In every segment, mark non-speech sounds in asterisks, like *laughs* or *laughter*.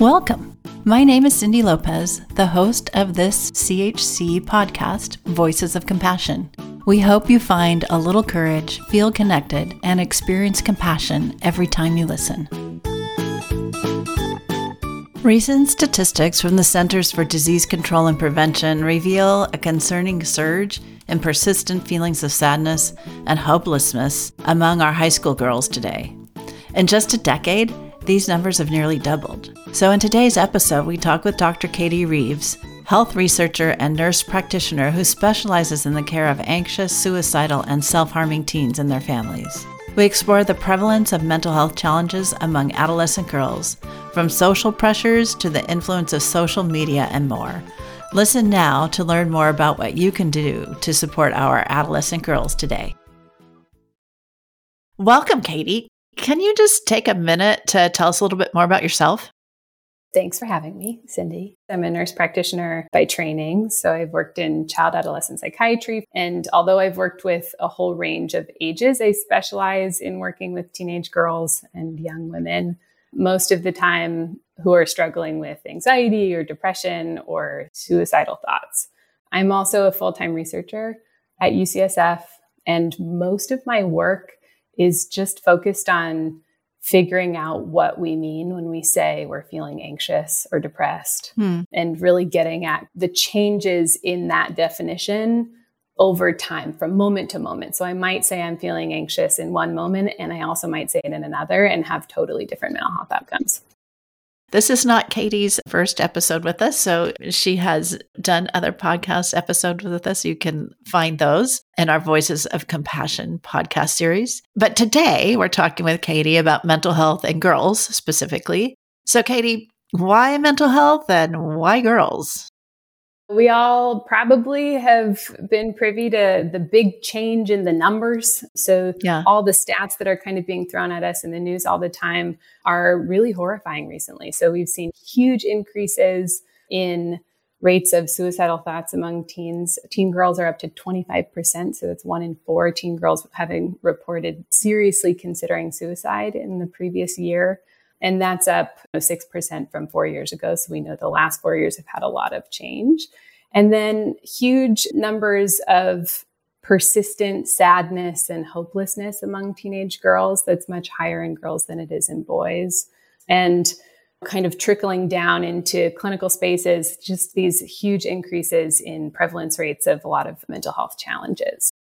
Welcome. My name is Cindy Lopez, the host of this CHC podcast, Voices of Compassion. We hope you find a little courage, feel connected, and experience compassion every time you listen. Recent statistics from the Centers for Disease Control and Prevention reveal a concerning surge in persistent feelings of sadness and hopelessness among our high school girls today. In just a decade, these numbers have nearly doubled. So, in today's episode, we talk with Dr. Katie Reeves, health researcher and nurse practitioner who specializes in the care of anxious, suicidal, and self harming teens and their families. We explore the prevalence of mental health challenges among adolescent girls, from social pressures to the influence of social media and more. Listen now to learn more about what you can do to support our adolescent girls today. Welcome, Katie. Can you just take a minute to tell us a little bit more about yourself? Thanks for having me, Cindy. I'm a nurse practitioner by training. So I've worked in child adolescent psychiatry. And although I've worked with a whole range of ages, I specialize in working with teenage girls and young women, most of the time who are struggling with anxiety or depression or suicidal thoughts. I'm also a full time researcher at UCSF. And most of my work is just focused on figuring out what we mean when we say we're feeling anxious or depressed hmm. and really getting at the changes in that definition over time from moment to moment. So I might say I'm feeling anxious in one moment and I also might say it in another and have totally different mental health outcomes. This is not Katie's first episode with us. So she has done other podcast episodes with us. You can find those in our Voices of Compassion podcast series. But today we're talking with Katie about mental health and girls specifically. So, Katie, why mental health and why girls? We all probably have been privy to the big change in the numbers. So, yeah. all the stats that are kind of being thrown at us in the news all the time are really horrifying recently. So, we've seen huge increases in rates of suicidal thoughts among teens. Teen girls are up to 25%. So, that's one in four teen girls having reported seriously considering suicide in the previous year. And that's up 6% from four years ago. So we know the last four years have had a lot of change. And then huge numbers of persistent sadness and hopelessness among teenage girls that's much higher in girls than it is in boys. And kind of trickling down into clinical spaces, just these huge increases in prevalence rates of a lot of mental health challenges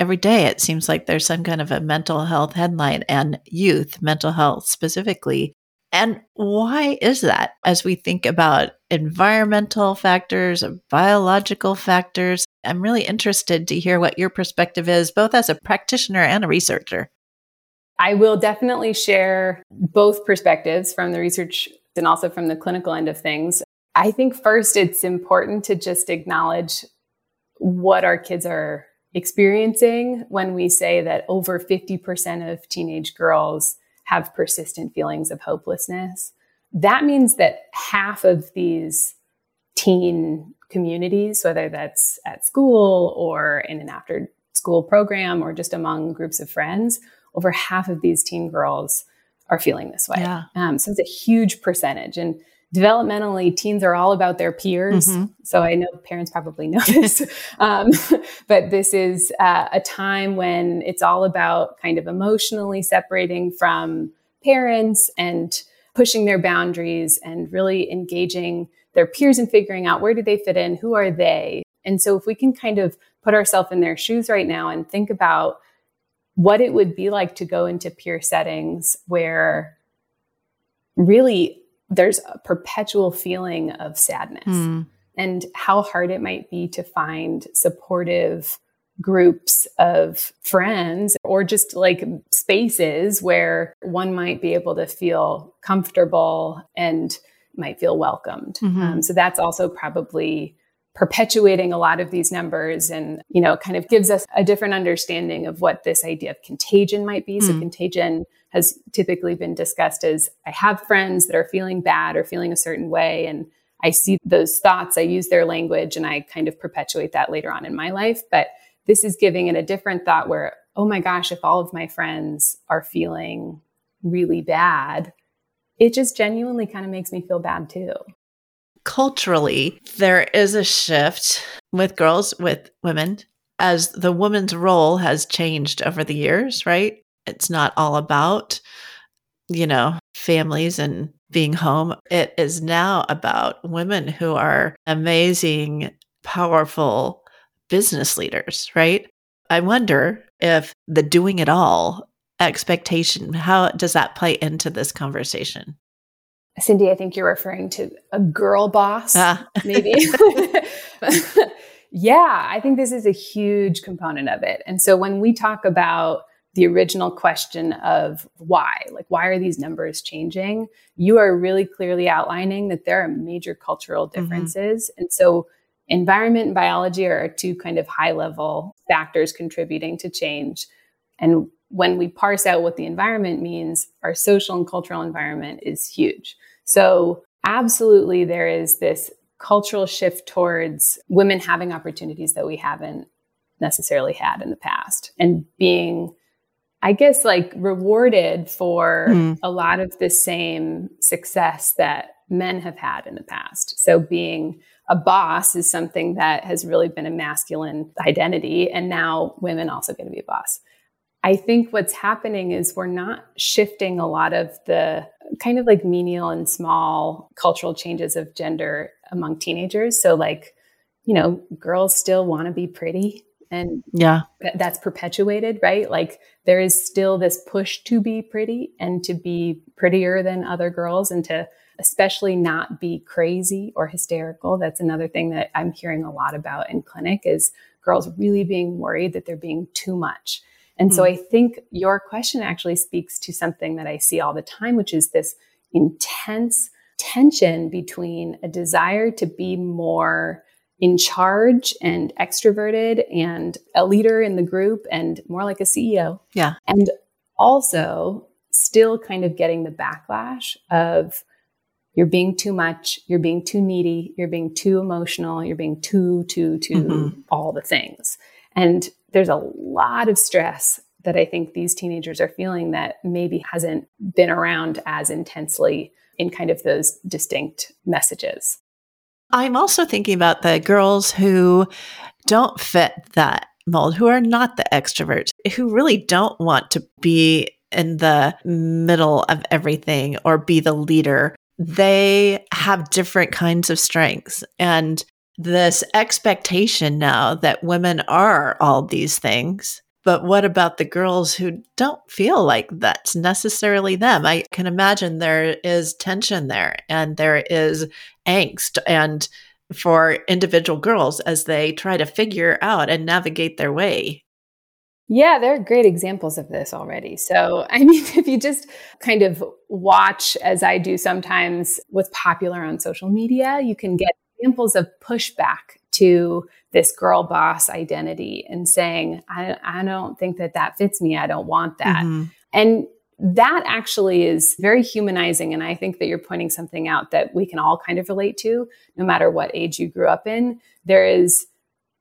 every day it seems like there's some kind of a mental health headline and youth mental health specifically. And why is that as we think about environmental factors, biological factors? I'm really interested to hear what your perspective is, both as a practitioner and a researcher. I will definitely share both perspectives from the research and also from the clinical end of things. I think first it's important to just acknowledge what our kids are experiencing when we say that over 50% of teenage girls have persistent feelings of hopelessness. That means that half of these teen communities, whether that's at school or in an after school program or just among groups of friends, over half of these teen girls are feeling this way. Yeah. Um, so it's a huge percentage. And developmentally teens are all about their peers. Mm-hmm. so i know parents probably know *laughs* this. Um, but this is uh, a time when it's all about kind of emotionally separating from parents and pushing their boundaries and really engaging their peers and figuring out where do they fit in who are they? And so if we can kind of put ourselves in their shoes right now and think about what it would be like to go into peer settings where really there's a perpetual feeling of sadness mm. and how hard it might be to find supportive groups of friends or just like spaces where one might be able to feel comfortable and might feel welcomed. Mm-hmm. Um, so that's also probably perpetuating a lot of these numbers and you know kind of gives us a different understanding of what this idea of contagion might be mm. so contagion has typically been discussed as I have friends that are feeling bad or feeling a certain way. And I see those thoughts, I use their language, and I kind of perpetuate that later on in my life. But this is giving it a different thought where, oh my gosh, if all of my friends are feeling really bad, it just genuinely kind of makes me feel bad too. Culturally, there is a shift with girls, with women, as the woman's role has changed over the years, right? It's not all about, you know, families and being home. It is now about women who are amazing, powerful business leaders, right? I wonder if the doing it all expectation, how does that play into this conversation? Cindy, I think you're referring to a girl boss, ah. maybe. *laughs* *laughs* yeah, I think this is a huge component of it. And so when we talk about the original question of why, like, why are these numbers changing? You are really clearly outlining that there are major cultural mm-hmm. differences. Mm-hmm. And so environment and biology are two kind of high level factors contributing to change. And when we parse out what the environment means, our social and cultural environment is huge. So, absolutely, there is this cultural shift towards women having opportunities that we haven't necessarily had in the past and being, I guess, like rewarded for mm. a lot of the same success that men have had in the past. So, being a boss is something that has really been a masculine identity, and now women also get to be a boss. I think what's happening is we're not shifting a lot of the kind of like menial and small cultural changes of gender among teenagers. So, like, you know, girls still want to be pretty and yeah. th- that's perpetuated right? Like there is still this push to be pretty and to be prettier than other girls and to especially not be crazy or hysterical. That's another thing that i'm hearing a lot about in clinic is girls really being worried that they're being too much. And mm so hmm. I think your question actually speaks to something that I see all the time, which is this intense tension between a desire to be more in charge and extroverted and a leader in the group and more like a CEO. Yeah. And also still kind of getting the backlash of you're being too much, you're being too needy, you're being too emotional, you're being too, too, too, mm-hmm. all the things. And there's a lot of stress that I think these teenagers are feeling that maybe hasn't been around as intensely in kind of those distinct messages. I'm also thinking about the girls who don't fit that mold, who are not the extroverts, who really don't want to be in the middle of everything or be the leader. They have different kinds of strengths. And this expectation now that women are all these things. But what about the girls who don't feel like that's necessarily them? I can imagine there is tension there and there is angst and for individual girls as they try to figure out and navigate their way. Yeah, there are great examples of this already. So, I *laughs* mean, if you just kind of watch, as I do sometimes, what's popular on social media, you can get examples of pushback to this girl boss identity and saying, I, I don't think that that fits me. I don't want that. Mm-hmm. And that actually is very humanizing. And I think that you're pointing something out that we can all kind of relate to, no matter what age you grew up in. There is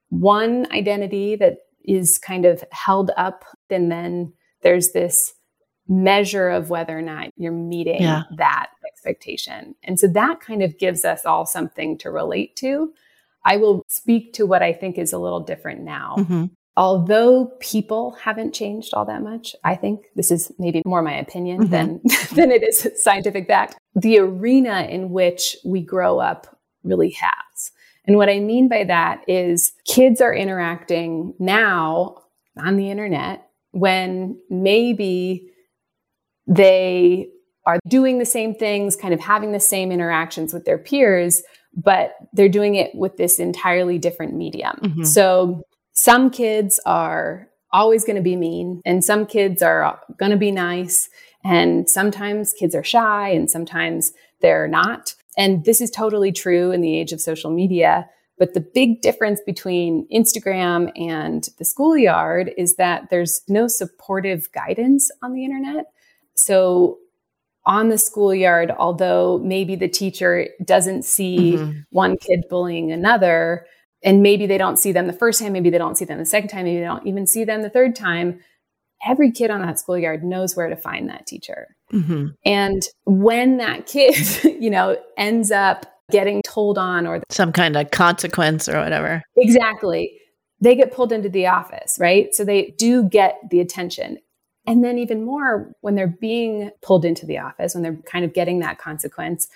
one identity that is kind of held up, and then there's this measure of whether or not you're meeting yeah. that expectation. And so that kind of gives us all something to relate to. I will speak to what I think is a little different now. Mm-hmm. Although people haven't changed all that much, I think this is maybe more my opinion mm-hmm. than, *laughs* than it is scientific fact. The arena in which we grow up really has. And what I mean by that is kids are interacting now on the internet when maybe they are doing the same things, kind of having the same interactions with their peers, but they're doing it with this entirely different medium. Mm-hmm. So some kids are always going to be mean, and some kids are going to be nice, and sometimes kids are shy, and sometimes they're not. And this is totally true in the age of social media. But the big difference between Instagram and the schoolyard is that there's no supportive guidance on the internet. So on the schoolyard, although maybe the teacher doesn't see mm-hmm. one kid bullying another, and maybe they don't see them the first time, maybe they don't see them the second time, maybe they don't even see them the third time, every kid on that schoolyard knows where to find that teacher. Mm-hmm. And when that kid, *laughs* you know, ends up getting told on or some kind of consequence or whatever. Exactly. They get pulled into the office, right? So they do get the attention. And then even more when they're being pulled into the office, when they're kind of getting that consequence,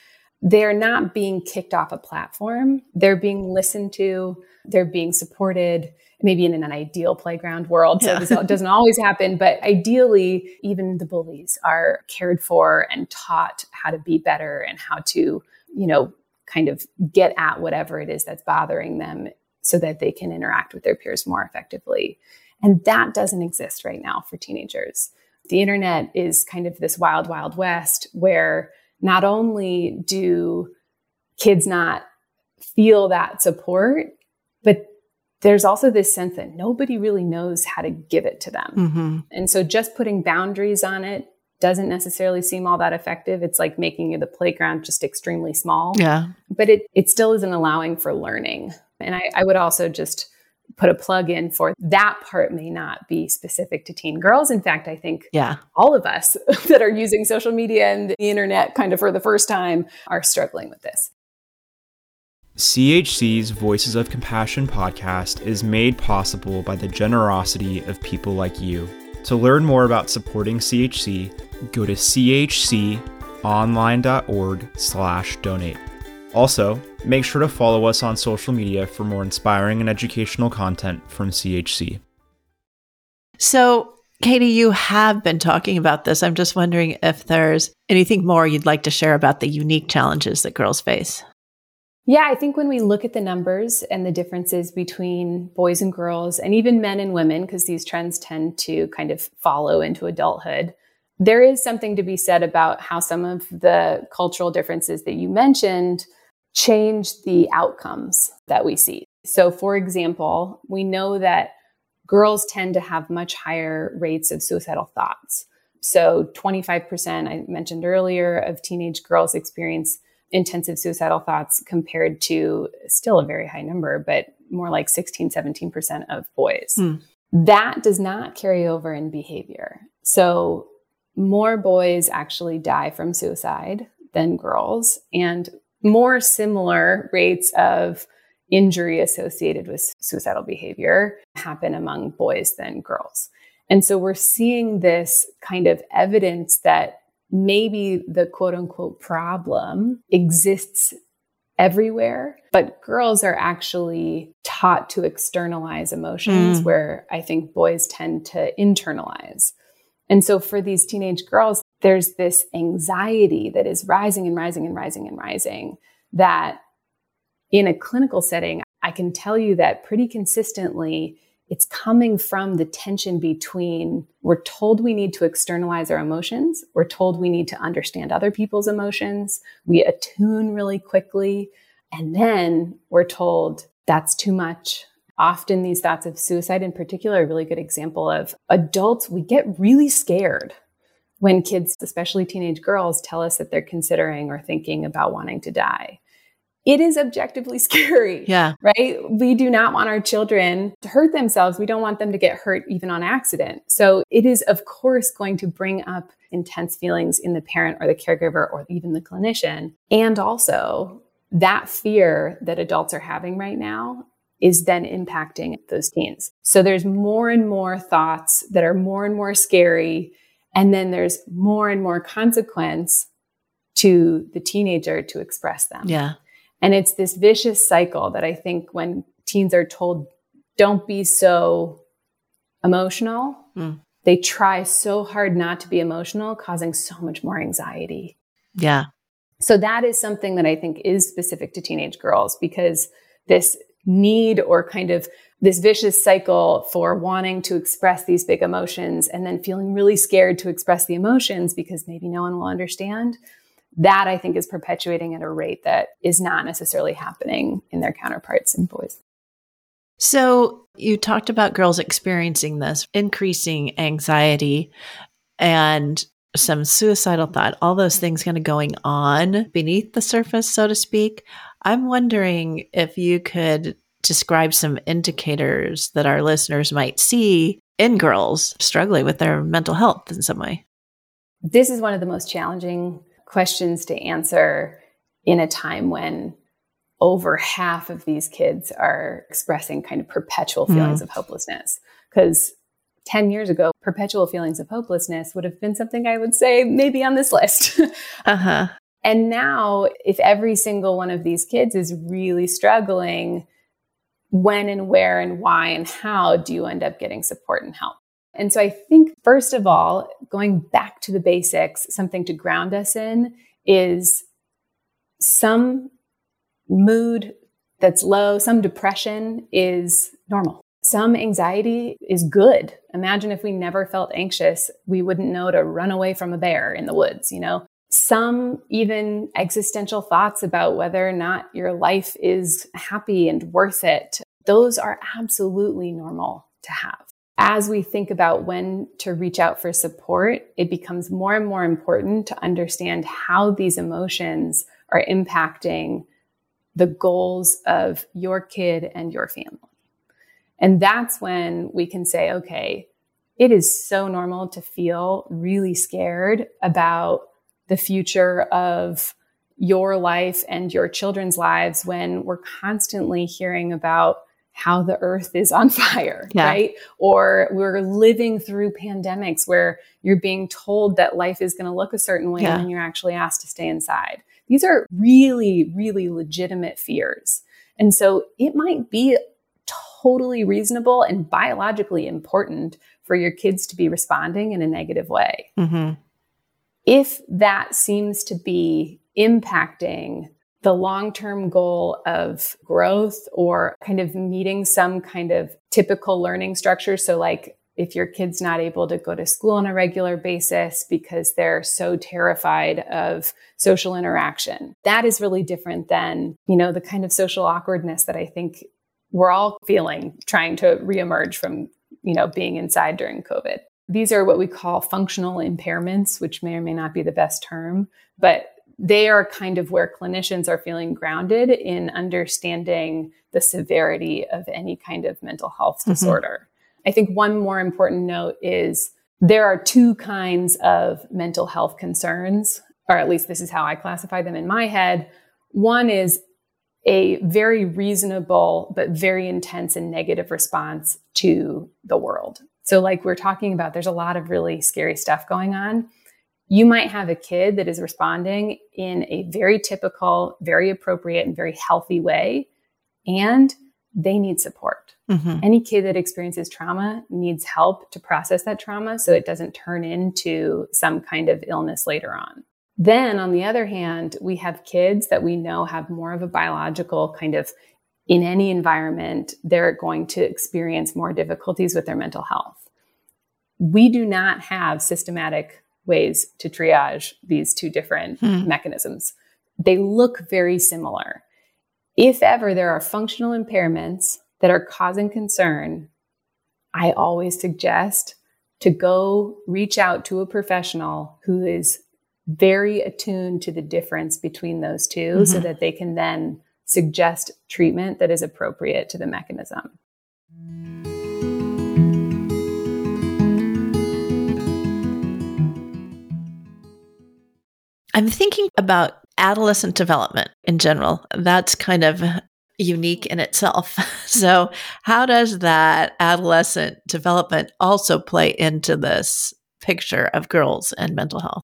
they're not being kicked off a platform. They're being listened to, they're being supported, maybe in an ideal playground world. So yeah. this doesn't always happen, but ideally, even the bullies are cared for and taught how to be better and how to, you know, kind of get at whatever it is that's bothering them so that they can interact with their peers more effectively. And that doesn't exist right now for teenagers. The internet is kind of this wild, wild west where not only do kids not feel that support, but there's also this sense that nobody really knows how to give it to them. Mm-hmm. And so just putting boundaries on it doesn't necessarily seem all that effective. It's like making the playground just extremely small. Yeah. But it, it still isn't allowing for learning. And I, I would also just put a plug in for that part may not be specific to teen girls. In fact, I think yeah. all of us *laughs* that are using social media and the internet kind of for the first time are struggling with this. CHC's Voices of Compassion podcast is made possible by the generosity of people like you. To learn more about supporting CHC, go to chconline.org/donate. Also, make sure to follow us on social media for more inspiring and educational content from CHC. So, Katie, you have been talking about this. I'm just wondering if there's anything more you'd like to share about the unique challenges that girls face. Yeah, I think when we look at the numbers and the differences between boys and girls, and even men and women, because these trends tend to kind of follow into adulthood, there is something to be said about how some of the cultural differences that you mentioned change the outcomes that we see. So, for example, we know that girls tend to have much higher rates of suicidal thoughts. So, 25%, I mentioned earlier, of teenage girls experience intensive suicidal thoughts compared to still a very high number, but more like 16, 17% of boys. Hmm. That does not carry over in behavior. So more boys actually die from suicide than girls, and more similar rates of injury associated with suicidal behavior happen among boys than girls. And so we're seeing this kind of evidence that maybe the quote unquote problem exists everywhere, but girls are actually taught to externalize emotions mm. where I think boys tend to internalize. And so for these teenage girls, there's this anxiety that is rising and rising and rising and rising that in a clinical setting, I can tell you that pretty consistently it's coming from the tension between we're told we need to externalize our emotions, we're told we need to understand other people's emotions, we attune really quickly, and then we're told that's too much. Often, these thoughts of suicide in particular are a really good example of adults, we get really scared when kids, especially teenage girls, tell us that they're considering or thinking about wanting to die it is objectively *laughs* scary. Yeah. Right. We do not want our children to hurt themselves. We don't want them to get hurt even on accident. So it is, of course, going to bring up intense feelings in the parent or the caregiver or even the clinician. And also, that fear that adults are having right now is then impacting those teens. So there's more and more thoughts that are more and more scary. And then there's more and more consequence to the teenager to express them. Yeah. And it's this vicious cycle that I think when teens are told, don't be so emotional, mm. they try so hard not to be emotional, causing so much more anxiety. Yeah. So that is something that I think is specific to teenage girls because this need or kind of this vicious cycle for wanting to express these big emotions and then feeling really scared to express the emotions because maybe no one will understand that I think is perpetuating at a rate that is not necessarily happening in their counterparts in boys. So, you talked about girls experiencing this increasing anxiety and some suicidal thought, all those things kind of going on beneath the surface, so to speak. I'm wondering if you could describe some indicators that our listeners might see in girls struggling with their mental health in some way? This is one of the most challenging questions to answer in a time when over half of these kids are expressing kind of perpetual feelings mm. of hopelessness. Because 10 years ago, perpetual feelings of hopelessness would have been something I would say maybe on this list. *laughs* uh-huh. And now, if every single one of these kids is really struggling, when and where and why and how do you end up getting support and help? And so I think, first of all, going back to the basics, something to ground us in is some mood that's low, some depression is normal. Some anxiety is good. Imagine if we never felt anxious, we wouldn't know to run away from a bear in the woods, you know? Some even existential thoughts about whether or not your life is happy and worth it. Those are absolutely normal to have. As we think about when to reach out for support, it becomes more and more important to understand how these emotions are impacting the goals of your kid and your family. And that's when we can say, okay, it is so normal to feel really scared about the future of your life and your children's lives when we're constantly hearing about how the earth is on *laughs* fire, yeah. right? Or we're living through pandemics where you're being told that life is going to look a certain way yeah. and you're actually asked to stay inside. These are really, really legitimate fears. And so it might be totally reasonable and biologically important for your kids to be responding in a negative way. Mm-hmm. If that seems to be impacting the long term goal of growth or kind of meeting some kind of typical learning structure. So, like if your kid's not able to go to school on a regular basis because they're so terrified of social interaction, that is really different than, you know, the kind of social awkwardness that I think we're all feeling trying to reemerge from, you know, being inside during COVID. These are what we call functional impairments, which may or may not be the best term, but they are kind of where clinicians are feeling grounded in understanding the severity of any kind of mental health mm-hmm. disorder. I think one more important note is there are two kinds of mental health concerns, or at least this is how I classify them in my head. One is a very reasonable but very intense and negative response to the world. So, like we're talking about, there's a lot of really scary stuff going on you might have a kid that is responding in a very typical, very appropriate, and very healthy way, and they need support. Mm-hmm. Any kid that experiences trauma needs help to process that trauma so it doesn't turn into some kind of illness later on. Then, on the other hand, we have kids that we know have more of a biological kind of in any environment, they're going to experience more difficulties with their mental health. We do not have systematic ways to triage these two different hmm. mechanisms. They look very similar. If ever there are functional impairments that are causing concern, I always suggest to go reach out to a professional who is very attuned to the difference between those 2 mm-hmm. so that they can then suggest treatment that is appropriate to the mechanism. I'm thinking about adolescent development in general. That's kind of unique in itself. *laughs* So, how does that adolescent development also play into this picture of girls and mental health?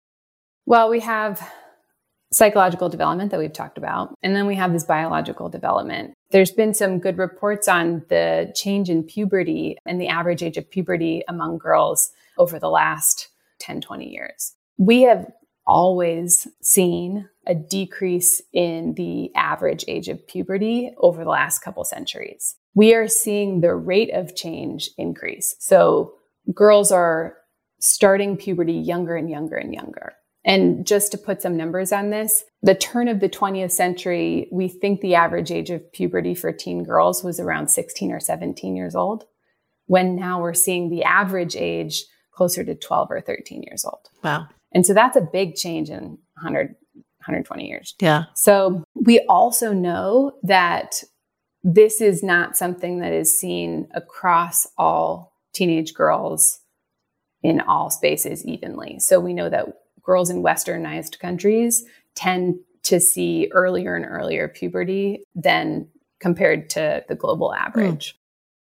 Well, we have psychological development that we've talked about, and then we have this biological development. There's been some good reports on the change in puberty and the average age of puberty among girls over the last 10, 20 years. We have always seen a decrease in the average age of puberty over the last couple centuries. We are seeing the rate of change increase. So girls are starting puberty younger and younger and younger. And just to put some numbers on this, the turn of the 20th century, we think the average age of puberty for teen girls was around 16 or 17 years old, when now we're seeing the average age closer to 12 or 13 years old. Wow. And so that's a big change in 100, 120 years. Yeah. So we also know that this is not something that is seen across all teenage girls in all spaces evenly. So we know that girls in westernized countries tend to see earlier and earlier puberty than compared to the global average. Mm.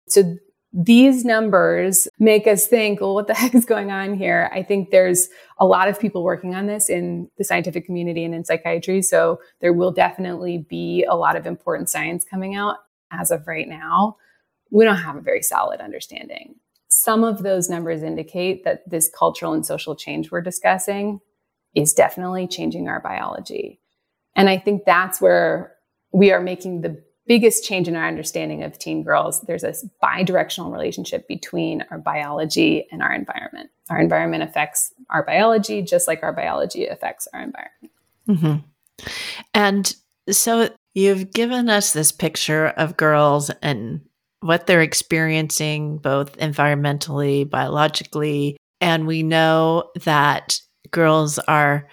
So these numbers make us think, well, what the *laughs* heck is going on here? I think there's a lot of people working on this in the scientific community and in psychiatry. So there will definitely be a lot of important science coming out. As of right now, we don't have a very solid understanding. Some of those numbers indicate that this cultural and social change we're discussing is definitely changing our biology. And I think that's where we are making the biggest change in our understanding of teen girls, there's a bi-directional relationship between our biology and our environment. Our environment affects our biology just like our biology affects our environment. Mm-hmm. And so you've given us this picture of girls and what they're experiencing both environmentally, biologically, and we know that girls are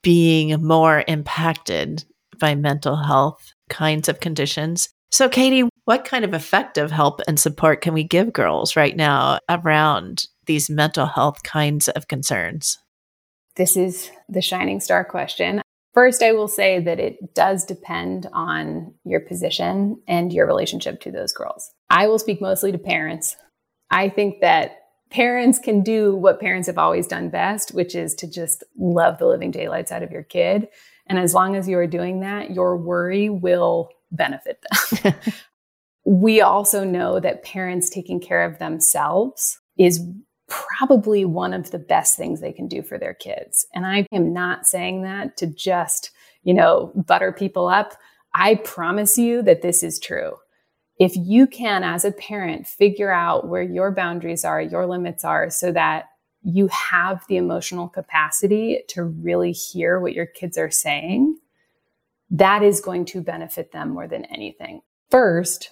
being more impacted by mental health kinds of conditions. So, Katie, what kind of effective help and support can we give girls right now around these mental health kinds of concerns? This is the shining star question. First, I will say that it does depend on your position and your relationship to those girls. I will speak mostly to parents. I think that parents can do what parents have always done best, which is to just love the living daylights out of your kid and as long as you are doing that, your worry will benefit them. *laughs* we also know that parents taking care of themselves is probably one of the best things they can do for their kids. And I am not saying that to just, you know, butter people up. I promise you that this is true. If you can, as a parent, figure out where your boundaries are, your limits are, so that you have the emotional capacity to really hear what your kids are saying, that is going to benefit them more than anything. First,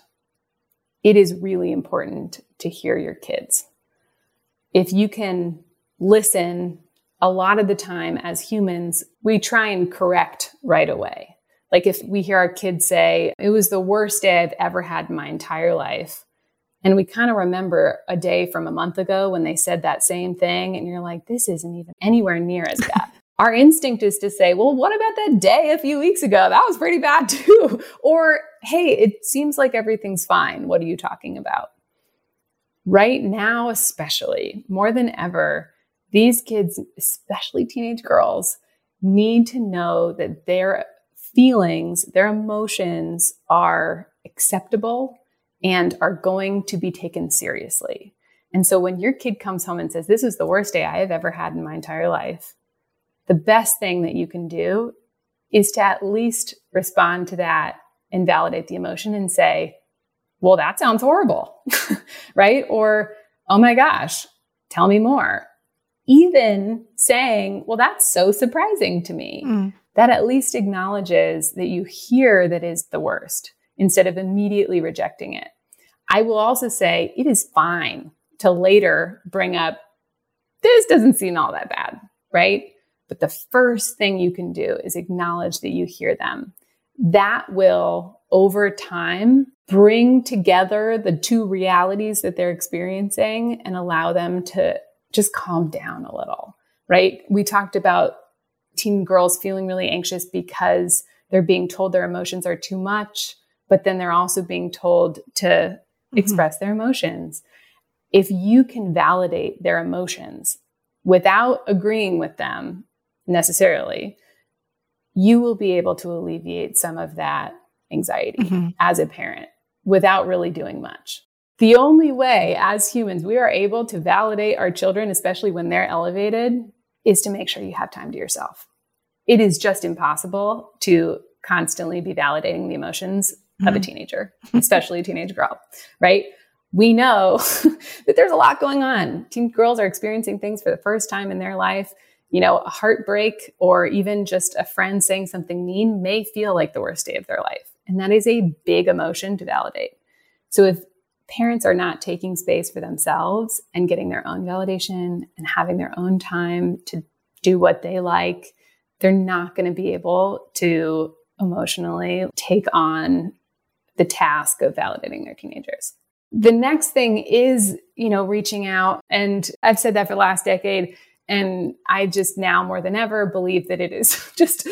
it is really important to hear your kids. If you can listen, a lot of the time as humans, we try and correct right away. Like if we hear our kids say, it was the worst day I've ever had in my entire life, and we kind of remember a day from a month ago when they said that same thing. And you're like, this isn't even anywhere near as bad. *laughs* Our instinct is to say, well, what about that day a few weeks ago? That was pretty bad too. or, hey, it seems like everything's fine. What are you talking about? Right now, especially more than ever, these kids, especially teenage girls, need to know that their feelings, their emotions are acceptable and are going to be taken seriously. And so when your kid comes home and says, This is the worst day I have ever had in my entire life, the best thing that you can do is to at least respond to that and validate the emotion and say, Well, that sounds horrible, *laughs* right? Or, Oh my gosh, tell me more. Even saying, Well, that's so surprising to me. Mm. That at least acknowledges that you hear that is the worst instead of immediately rejecting it. I will also say it is fine to later bring up, this doesn't seem all that bad, right? But the first thing you can do is acknowledge that you hear them. That will, over time, bring together the two realities that they're experiencing and allow them to just calm down a little, right? We talked about teen girls feeling really anxious because they're being told their emotions are too much but then they're also being told to mm-hmm. express their emotions. If you can validate their emotions without agreeing with them necessarily, you will be able to alleviate some of that anxiety mm-hmm. as a parent without really doing much. The only way as humans we are able to validate our children, especially when they're elevated, is to make sure you have time to yourself. It is just impossible to constantly be validating the emotions mm-hmm. of a mm-hmm. teenager, especially a teenage girl, right? We know *laughs* that there's a lot going on. Teen girls are experiencing things for the first time in their life. You know, a heartbreak or even just a friend saying something mean may feel like the worst day of their life. And that is a big emotion to validate. So if parents are not taking space for themselves and getting their own validation and having their own time to do what they like, they're not going to be able to emotionally take on the task of validating their teenagers. The next thing is, you know, reaching out. And I've said that for the last decade. And I just now more than ever believe that it is *laughs* just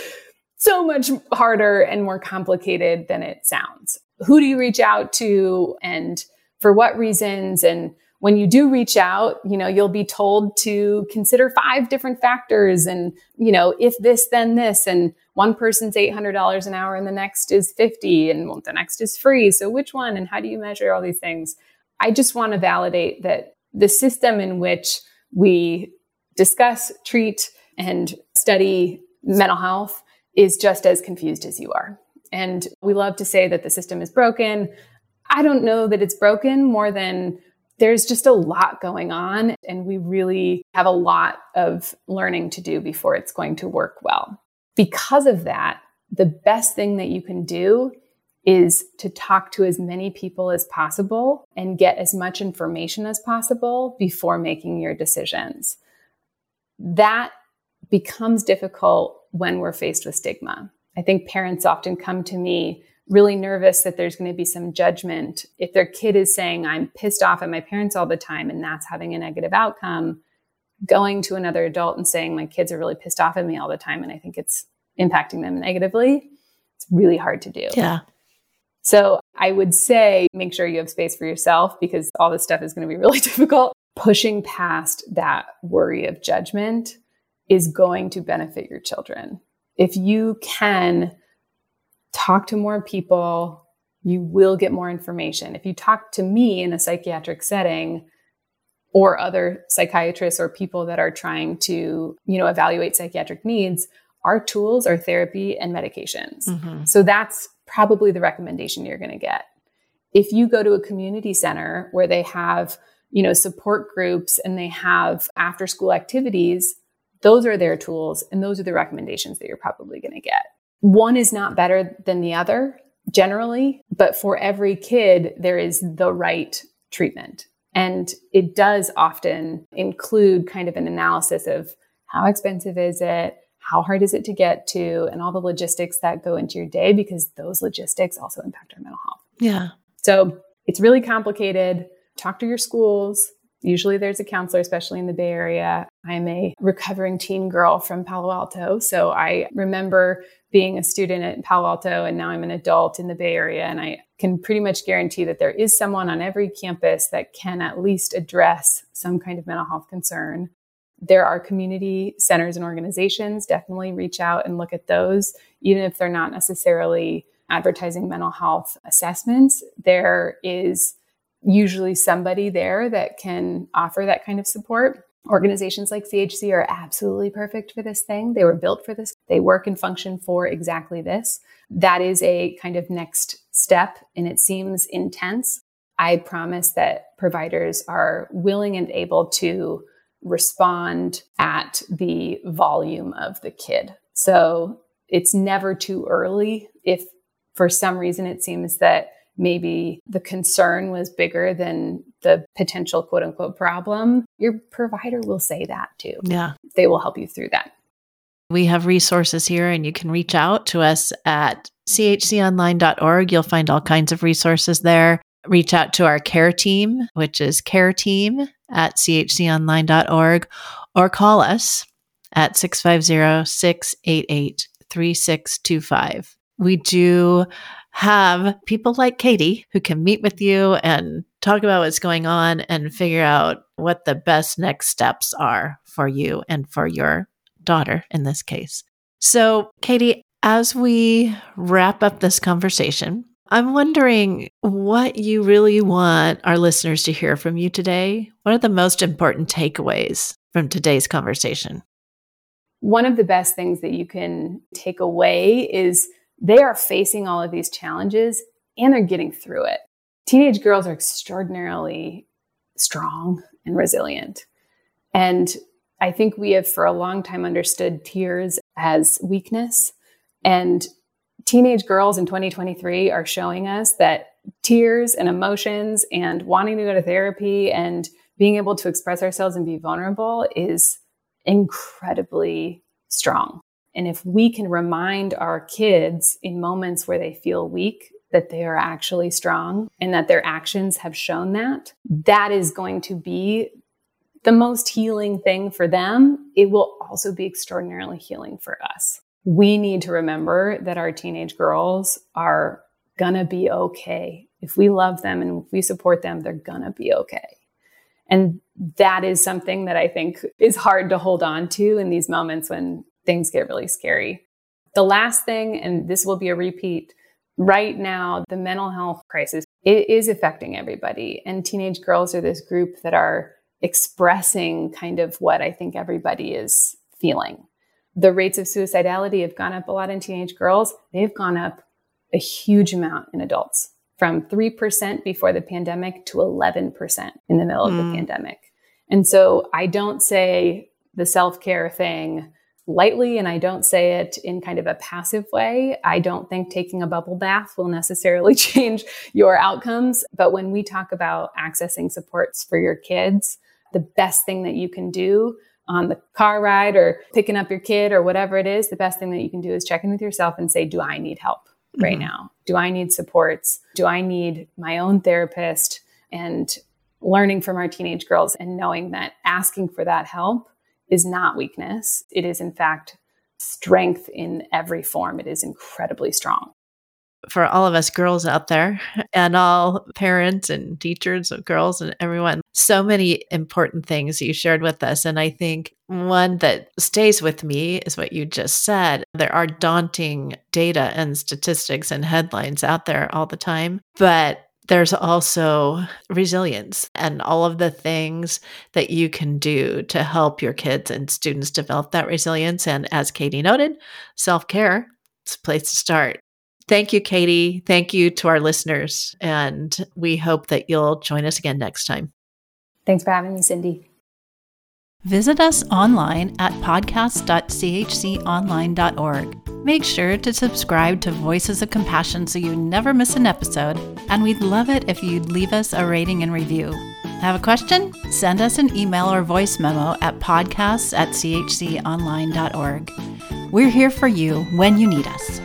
so much harder and more complicated than it sounds. Who do you reach out to and for what reasons? And when you do reach out, you know, you'll be told to consider five different factors and, you know, if this, then this. And one person's $800 an hour and the next is 50 and the next is free. So which one? And how do you measure all these things? I just want to validate that the system in which we discuss, treat, and study mental health is just as confused as you are. And we love to say that the system is broken. I don't know that it's broken more than there's just a lot going on, and we really have a lot of learning to do before it's going to work well. Because of that, the best thing that you can do is to talk to as many people as possible and get as much information as possible before making your decisions. That becomes difficult when we're faced with stigma. I think parents often come to me really nervous that there's going to be some judgment. If their kid is saying, I'm pissed off at my parents all the time and that's having a negative outcome, going to another adult and saying, My kids are really pissed off at me all the time and I think it's impacting them negatively, it's really hard to do. Yeah. So I would say make sure you have space for yourself because all this stuff is going to be *laughs* really difficult. Pushing past that worry of judgment is going to benefit your children. If you can talk to more people, you will get more information. If you talk to me in a psychiatric setting, or other psychiatrists or people that are trying to, you know, evaluate psychiatric needs, our tools are therapy and medications. Mm-hmm. So that's probably the recommendation you're going to get. If you go to a community center where they have, you know, support groups and they have after school activities, those are their tools and those are the recommendations that you're probably going to get. One is not better than the other generally, but for every kid, there is the right treatment. And it does often include kind of an analysis of how expensive is it? How hard is it to get to? And all the logistics that go into your day because those logistics also impact our mental health. Yeah. So it's really complicated. Talk to your schools. Usually there's a counselor, especially in the Bay Area. I'm a recovering teen girl from Palo Alto. So I remember being a student at Palo Alto and now I'm an adult in the Bay Area. And I can pretty much guarantee that there is someone on every campus that can at least address some kind of mental health concern. There are community centers and organizations. Definitely reach out and look at those, even if they're not necessarily advertising mental health assessments. There is usually somebody there that can offer that kind of support. Organizations like CHC are absolutely perfect for this thing. They were built for this. They work and function for exactly this. That is a kind of next step, and it seems intense. I promise that providers are willing and able to respond at the volume of the kid. So it's never too early. If for some reason it seems that maybe the concern was bigger than the potential quote unquote problem, your provider will say that too. Yeah. They will help you through that. We have resources here, and you can reach out to us at chconline.org. You'll find all kinds of resources there. Reach out to our care team, which is care team at chconline.org, or call us at 650 688 3625. We do have people like Katie who can meet with you and talk about what's going on and figure out what the best next steps are for you and for your daughter in this case. So, Katie, as we wrap up this conversation, I'm wondering what you really want our listeners to hear from you today. What are the most important takeaways from today's conversation? One of the best things that you can take away is they are facing all of these challenges and they're getting through it. Teenage girls are extraordinarily strong and resilient. And I think we have for a long time understood tears as weakness. And teenage girls in 2023 are showing us that tears and emotions and wanting to go to therapy and being able to express ourselves and be vulnerable is incredibly strong. And if we can remind our kids in moments where they feel weak that they are actually strong and that their actions have shown that, that is going to be the most healing thing for them. It will also be extraordinarily healing for us. We need to remember that our teenage girls are gonna be okay. If we love them and we support them, they're gonna be okay. And that is something that I think is hard to hold on to in these moments when things get really scary. The last thing, and this will be a repeat, right now, the mental health crisis it is affecting everybody. And teenage girls are this group that are expressing kind of what I think everybody is feeling. The rates of suicidality have gone up a lot in teenage girls. They've gone up a huge amount in adults from 3% before the pandemic to 11% in the middle mm. of the hmm. pandemic. And so I don't say the self care thing lightly and I don't say it in kind of a passive way. I don't think taking a bubble bath will necessarily *laughs* change your outcomes. But when we talk about accessing supports for your kids, the best thing that you can do on the car ride or picking up your kid or whatever it is, the best thing that you can do is check in with yourself and say, Do I need help right mm-hmm. now? Do I need supports? Do I need my own therapist? And learning from our teenage girls and knowing that asking for that help is not weakness. It is, in fact, strength in every form. It is incredibly strong. For all of us girls out there and all parents and teachers of girls and everyone, so many important things you shared with us. And I think one that stays with me is what you just said. There are daunting data and statistics and headlines out there all the time, but there's also resilience and all of the things that you can do to help your kids and students develop that resilience. And as Katie noted, self care is a place to start. Thank you, Katie. Thank you to our listeners. And we hope that you'll join us again next time. Thanks for having me, Cindy. Visit us online at podcast.chconline.org. Make sure to subscribe to Voices of Compassion so you never miss an episode, and we'd love it if you'd leave us a rating and review. Have a question? Send us an email or voice memo at podcasts at chconline.org. We're here for you when you need us.